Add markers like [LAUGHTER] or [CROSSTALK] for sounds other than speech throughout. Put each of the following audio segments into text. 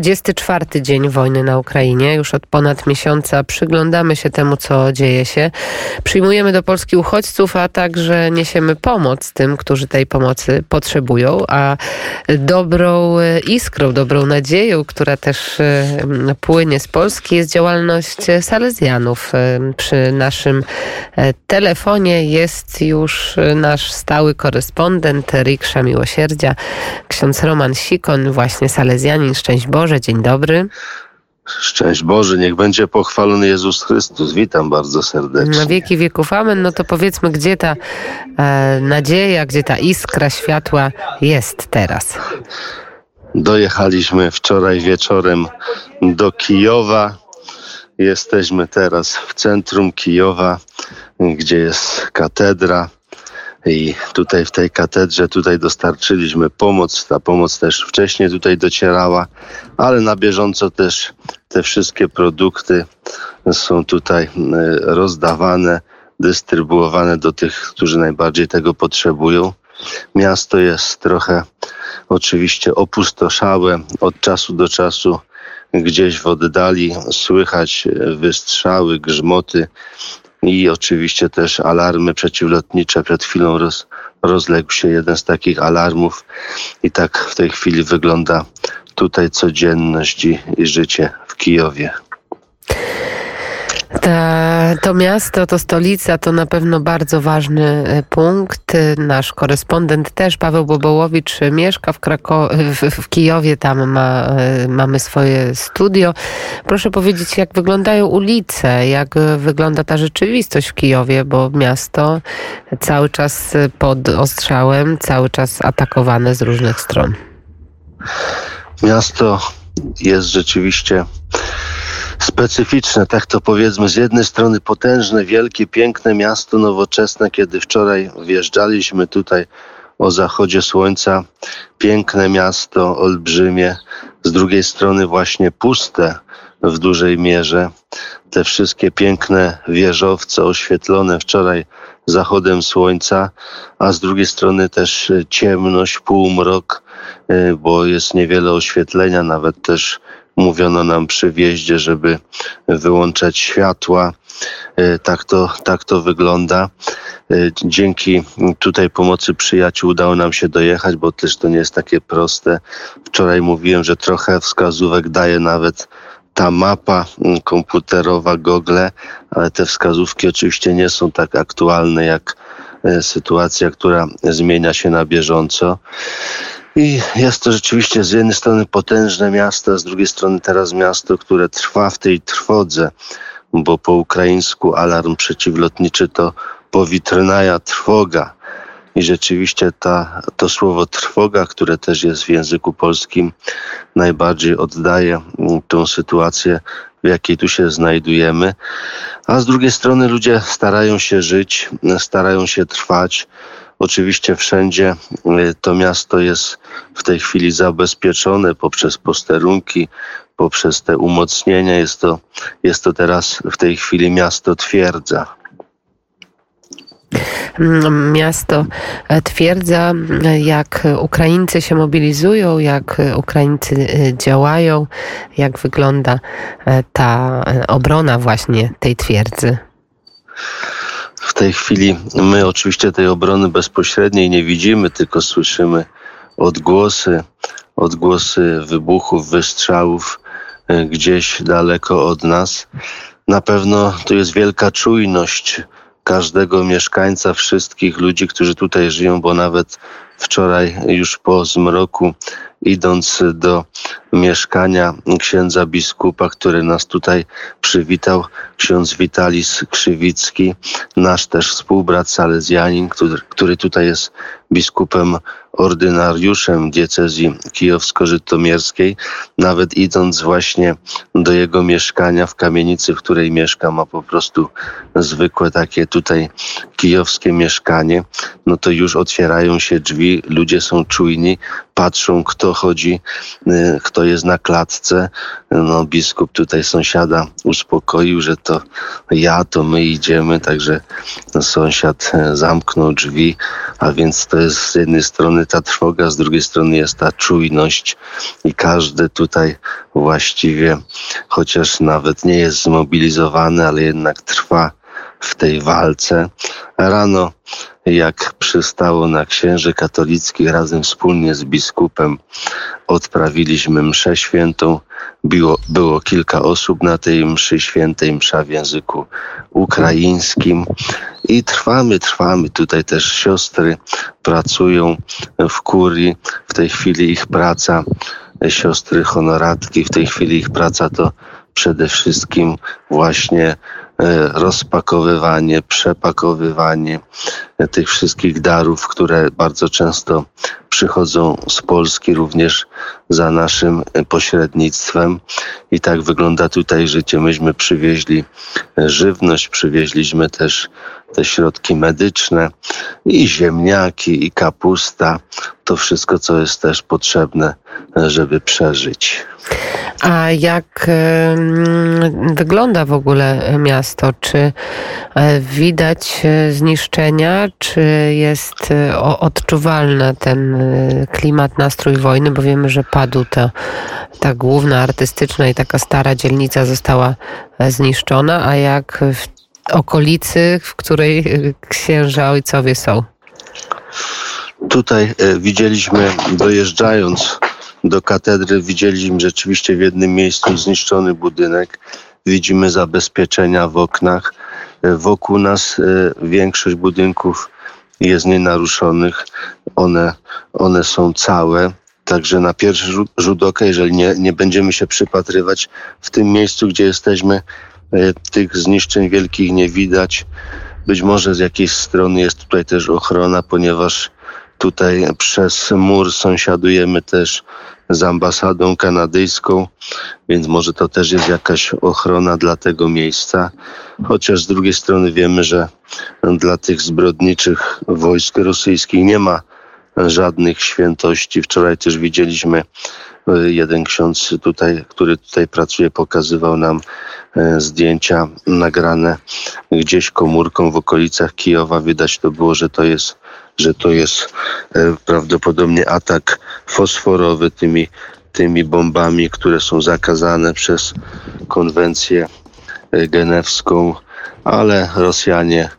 34 dzień wojny na Ukrainie. Już od ponad miesiąca przyglądamy się temu, co dzieje się. Przyjmujemy do Polski uchodźców, a także niesiemy pomoc tym, którzy tej pomocy potrzebują. A dobrą iskrą, dobrą nadzieją, która też płynie z Polski jest działalność Salezjanów. Przy naszym e, telefonie jest już nasz stały korespondent Riksza Miłosierdzia, ksiądz Roman Sikon, właśnie Salezjanin. Szczęść Boże, dzień dobry. Szczęść Boże, niech będzie pochwalony Jezus Chrystus. Witam bardzo serdecznie. Na wieki wieków amen. No to powiedzmy, gdzie ta e, nadzieja, gdzie ta iskra światła jest teraz? Dojechaliśmy wczoraj wieczorem do Kijowa. Jesteśmy teraz w centrum Kijowa, gdzie jest katedra i tutaj w tej katedrze tutaj dostarczyliśmy pomoc. Ta pomoc też wcześniej tutaj docierała, ale na bieżąco też te wszystkie produkty są tutaj e, rozdawane, dystrybuowane do tych, którzy najbardziej tego potrzebują. Miasto jest trochę oczywiście opustoszałe od czasu do czasu. Gdzieś w oddali słychać wystrzały, grzmoty i oczywiście też alarmy przeciwlotnicze. Przed chwilą roz, rozległ się jeden z takich alarmów i tak w tej chwili wygląda tutaj codzienność i, i życie w Kijowie. Ta, to miasto, to stolica to na pewno bardzo ważny e, punkt. Nasz korespondent też, Paweł Bobołowicz, mieszka w, Krako w, w Kijowie, tam ma, e, mamy swoje studio. Proszę powiedzieć, jak wyglądają ulice, jak wygląda ta rzeczywistość w Kijowie, bo miasto cały czas pod ostrzałem, cały czas atakowane z różnych stron. Miasto jest rzeczywiście specyficzne, tak to powiedzmy. Z jednej strony potężne, wielkie, piękne miasto nowoczesne, kiedy wczoraj wjeżdżaliśmy tutaj o zachodzie słońca, piękne miasto, olbrzymie, z drugiej strony właśnie puste w dużej mierze. Te wszystkie piękne wieżowce oświetlone wczoraj zachodem słońca, a z drugiej strony też ciemność, półmrok, bo jest niewiele oświetlenia, nawet też mówiono nam przy wjeździe, żeby wyłączać światła. E, tak to, tak to wygląda. E, dzięki tutaj pomocy przyjaciół udało nam się dojechać, bo też to nie jest takie proste. Wczoraj mówiłem, że trochę wskazówek daje nawet ta mapa komputerowa Google, ale te wskazówki oczywiście nie są tak aktualne jak sytuacja, która zmienia się na bieżąco. I jest to rzeczywiście z jednej strony potężne miasto, z drugiej strony teraz miasto, które trwa w tej trwodze, bo po ukraińsku alarm przeciwlotniczy to powitrynaja trwoga. I rzeczywiście ta, to słowo trwoga, które też jest w języku polskim, najbardziej oddaje tą sytuację, w jakiej tu się znajdujemy. A z drugiej strony ludzie starają się żyć, starają się trwać. Oczywiście wszędzie y, to miasto jest w tej chwili zabezpieczone poprzez posterunki, poprzez te umocnienia. Jest to, jest to teraz w tej chwili miasto twierdza. Mm, miasto e, twierdza, jak Ukraińcy się mobilizują, jak Ukraińcy e, działają, jak wygląda e, ta obrona właśnie tej twierdzy. W tej chwili my oczywiście tej obrony bezpośredniej nie widzimy, tylko słyszymy odgłosy, odgłosy wybuchów, wystrzałów gdzieś daleko od nas. Na pewno to jest wielka czujność każdego mieszkańca, wszystkich ludzi, którzy tutaj żyją, bo nawet wczoraj już po zmroku idąc do mieszkania księdza biskupa, który nas tutaj przywitał, ksiądz Witalis Krzywicki, nasz też współbrat salezjanin, który, który tutaj jest biskupem ordynariuszem diecezji kijowsko-żytomierskiej, nawet idąc właśnie do jego mieszkania w kamienicy, w której mieszka, ma po prostu zwykłe takie tutaj kijowskie mieszkanie, no to już otwierają się drzwi, ludzie są czujni, patrzą kto chodzi, y, kto jest na klatce. No biskup tutaj sąsiada uspokoił, że to ja, to my idziemy, także sąsiad zamknął drzwi, a więc to jest z jednej strony ta trwoga, z drugiej strony jest ta czujność i każdy tutaj właściwie, chociaż nawet nie jest zmobilizowany, ale jednak trwa w tej walce. Rano, jak przystało na księży katolicki, razem wspólnie z biskupem odprawiliśmy mszę świętą. Było, było kilka osób na tej mszy świętej, msza w języku ukraińskim. I trwamy, trwamy. Tutaj też siostry pracują w kurii. W tej chwili ich praca, siostry honoratki, w tej chwili ich praca to przede wszystkim właśnie E, rozpakowywanie, przepakowywanie tych wszystkich darów, które bardzo często przychodzą z Polski również za naszym pośrednictwem. I tak wygląda tutaj życie. Myśmy przywieźli żywność, przywieźliśmy też te środki medyczne i ziemniaki, i kapusta. To wszystko, co jest też potrzebne, żeby przeżyć. A jak wygląda w ogóle miasto? Czy e, widać e, zniszczenia, czy jest e, odczuwalny ten klimat, nastrój wojny? Bo wiemy, że padł to, ta główna artystyczna i taka stara dzielnica została zniszczona, a jak w okolicy, w której księża ojcowie są? Tutaj widzieliśmy dojeżdżając do katedry widzieliśmy rzeczywiście w jednym miejscu zniszczony budynek. Widzimy zabezpieczenia w oknach. Wokół nas e, większość budynków jest nienaruszonych. One, one są całe. Także na pierwszy rzut oka, jeżeli nie, nie będziemy się przypatrywać w tym miejscu, gdzie jesteśmy, e, tych zniszczeń wielkich nie widać. Być może z jakiejś strony jest tutaj też ochrona, ponieważ tutaj przez mur sąsiadujemy też z ambasadą kanadyjską, więc może to też jest jakaś ochrona dla tego miejsca. Chociaż z drugiej strony wiemy, że dla tych zbrodniczych wojsk rosyjskich nie ma żadnych świętości. Wczoraj też widzieliśmy e, jeden ksiądz tutaj, który tutaj pracuje, pokazywał nam e, zdjęcia nagrane gdzieś komórką w okolicach Kijowa. Widać to było, że to jest że to jest e, prawdopodobnie atak fosforowy tymi, tymi bombami, które są zakazane przez konwencję e, genewską, ale Rosjanie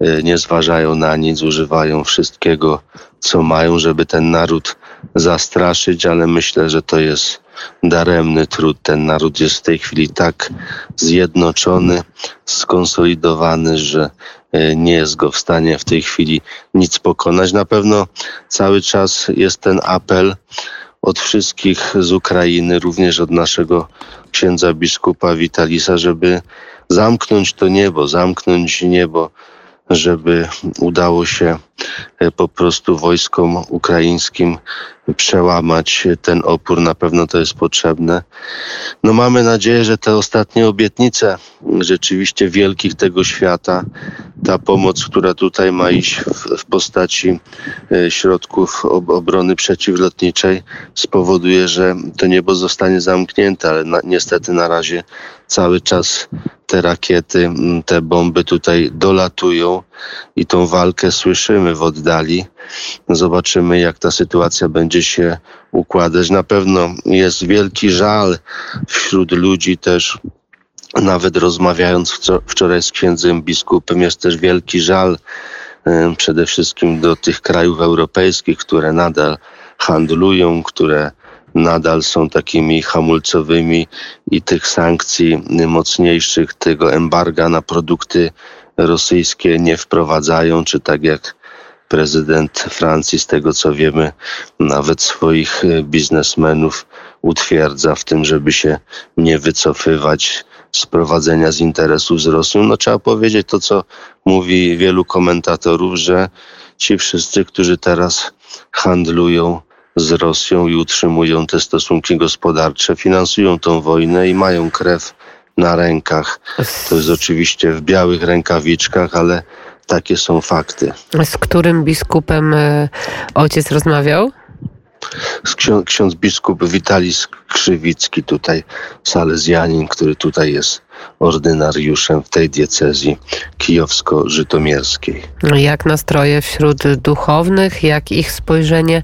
e, nie zważają na nic, używają wszystkiego, co mają, żeby ten naród zastraszyć, ale myślę, że to jest daremny trud. Ten naród jest w tej chwili tak zjednoczony, skonsolidowany, że nie jest go w stanie w tej chwili nic pokonać. Na pewno cały czas jest ten apel od wszystkich z Ukrainy, również od naszego księdza biskupa Witalisa, żeby zamknąć to niebo, zamknąć niebo żeby udało się e, po prostu wojskom ukraińskim przełamać ten opór. Na pewno to jest potrzebne. No mamy nadzieję, że te ostatnie obietnice rzeczywiście wielkich tego świata, ta pomoc, która tutaj ma iść w, w postaci e, środków obrony przeciwlotniczej, spowoduje, że to niebo zostanie zamknięte, ale na, niestety na razie cały czas te rakiety, te bomby tutaj dolatują i tą walkę słyszymy w oddali. Zobaczymy, jak ta sytuacja będzie się układać. Na pewno jest wielki żal wśród ludzi też. Nawet rozmawiając wczoraj z księdzem biskupem, jest też wielki żal przede wszystkim do tych krajów europejskich, które nadal handlują, które nadal są takimi hamulcowymi i tych sankcji mocniejszych, tego embarga na produkty rosyjskie nie wprowadzają, czy tak jak prezydent Francji, z tego co wiemy, nawet swoich biznesmenów utwierdza w tym, żeby się nie wycofywać z prowadzenia z interesów z Rosją. No trzeba powiedzieć to, co mówi wielu komentatorów, że ci wszyscy, którzy teraz handlują z Rosją i utrzymują te stosunki gospodarcze, finansują tą wojnę i mają krew na rękach. To jest oczywiście w białych rękawiczkach, ale takie są fakty. Z którym biskupem e, ojciec rozmawiał? ksiądz, ksiądz biskup Witalij Skrzywicki, tutaj salezjanin, który tutaj jest ordynariuszem w tej diecezji kijowsko-żytomierskiej. Jak nastroje wśród duchownych, jak ich spojrzenie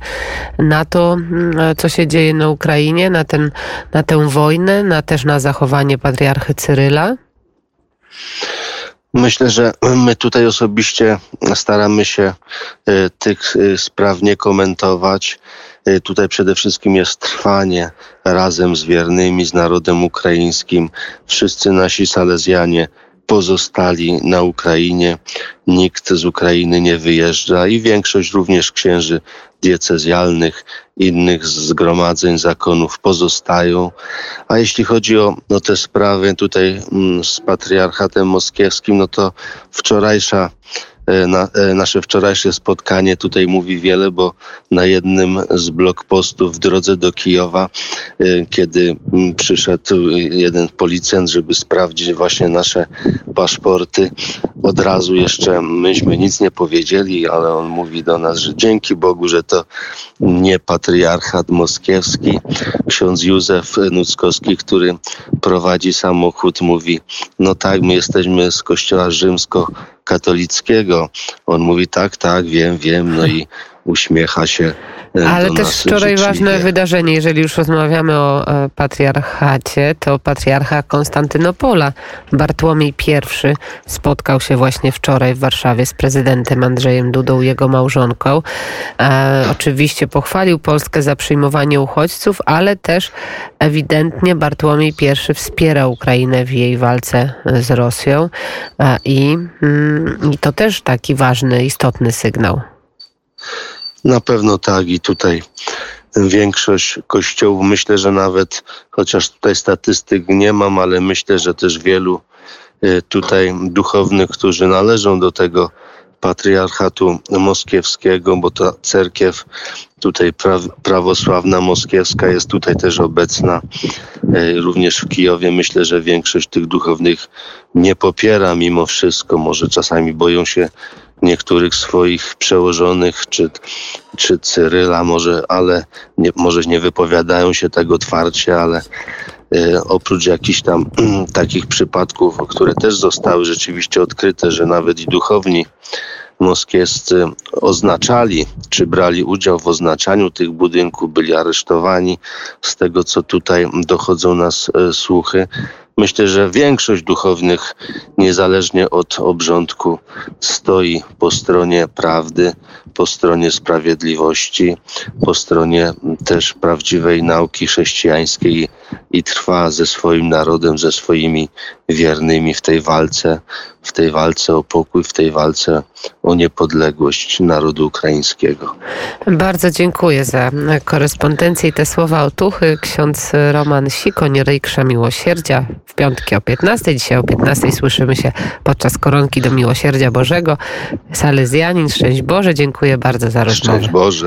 na to, mm, co się dzieje na Ukrainie, na, ten, na tę wojnę, na też na zachowanie patriarchy Cyryla? Myślę, że my tutaj osobiście staramy się e, tych e, spraw nie komentować. E, tutaj przede wszystkim jest trwanie razem z wiernymi, z narodem ukraińskim. Wszyscy nasi Salezjanie pozostali na Ukrainie. Nikt z Ukrainy nie wyjeżdża i większość również księży diecezjalnych, innych zgromadzeń, zakonów pozostają. A jeśli chodzi o no, te sprawy tutaj mm, z patriarchatem moskiewskim, no to wczorajsza na, e, nasze wczorajsze spotkanie tutaj mówi wiele, bo na jednym z blokpostów w drodze do Kijowa, e, kiedy przyszedł jeden policjant, żeby sprawdzić właśnie nasze paszporty, od razu jeszcze myśmy nic nie powiedzieli, ale on mówi do nas, że dzięki Bogu, że to nie patriarchat moskiewski. Ksiądz Józef Nuckowski, który prowadzi samochód, mówi, no tak, my jesteśmy z kościoła rzymsko katolickiego. On mówi tak, tak, wiem, wiem, no i uśmiecha się. E, Ale też wczoraj ważne wydarzenie, jeżeli już rozmawiamy o e, patriarchacie, to patriarcha Konstantynopola, Bartłomiej I, spotkał się właśnie wczoraj w Warszawie z prezydentem Andrzejem Dudą, jego małżonką. E, oczywiście pochwalił Polskę za przyjmowanie uchodźców, ale też ewidentnie Bartłomiej I wspiera Ukrainę w jej walce z Rosją e, i, mm, i to też taki ważny, istotny sygnał. Na pewno tak i tutaj większość kościołów, myślę, że nawet, chociaż tutaj statystyk nie mam, ale myślę, że też wielu y, tutaj duchownych, którzy należą do tego patriarchatu moskiewskiego, bo ta cerkiew tutaj prawosławna moskiewska jest tutaj też obecna, y, również w Kijowie. Myślę, że większość tych duchownych nie popiera mimo wszystko, może czasami boją się niektórych swoich przełożonych, czy, czy Cyryla może, ale nie, może nie wypowiadają się tak otwarcie, ale y, oprócz jakichś tam [CLEARS THROAT] takich przypadków, które też zostały rzeczywiście odkryte, że nawet i duchowni moskiewscy oznaczali, czy brali udział w oznaczaniu tych budynków, byli aresztowani. Z tego, co tutaj dochodzą nas y, słuchy, Myślę, że większość duchownych, niezależnie od obrządku, stoi po stronie prawdy, po stronie sprawiedliwości, po stronie też prawdziwej nauki chrześcijańskiej i trwa ze swoim narodem, ze swoimi wiernymi w tej walce, w tej walce o pokój, w tej walce o niepodległość narodu ukraińskiego. Bardzo dziękuję za korespondencję i te słowa otuchy. Ksiądz Roman Sikoń, Rejkrza Miłosierdzia w piątki o 15. Dzisiaj o 15 słyszymy się podczas koronki do Miłosierdzia Bożego. Salezjanin, szczęść Boże, dziękuję bardzo za rozmowę. Szczęść Boże.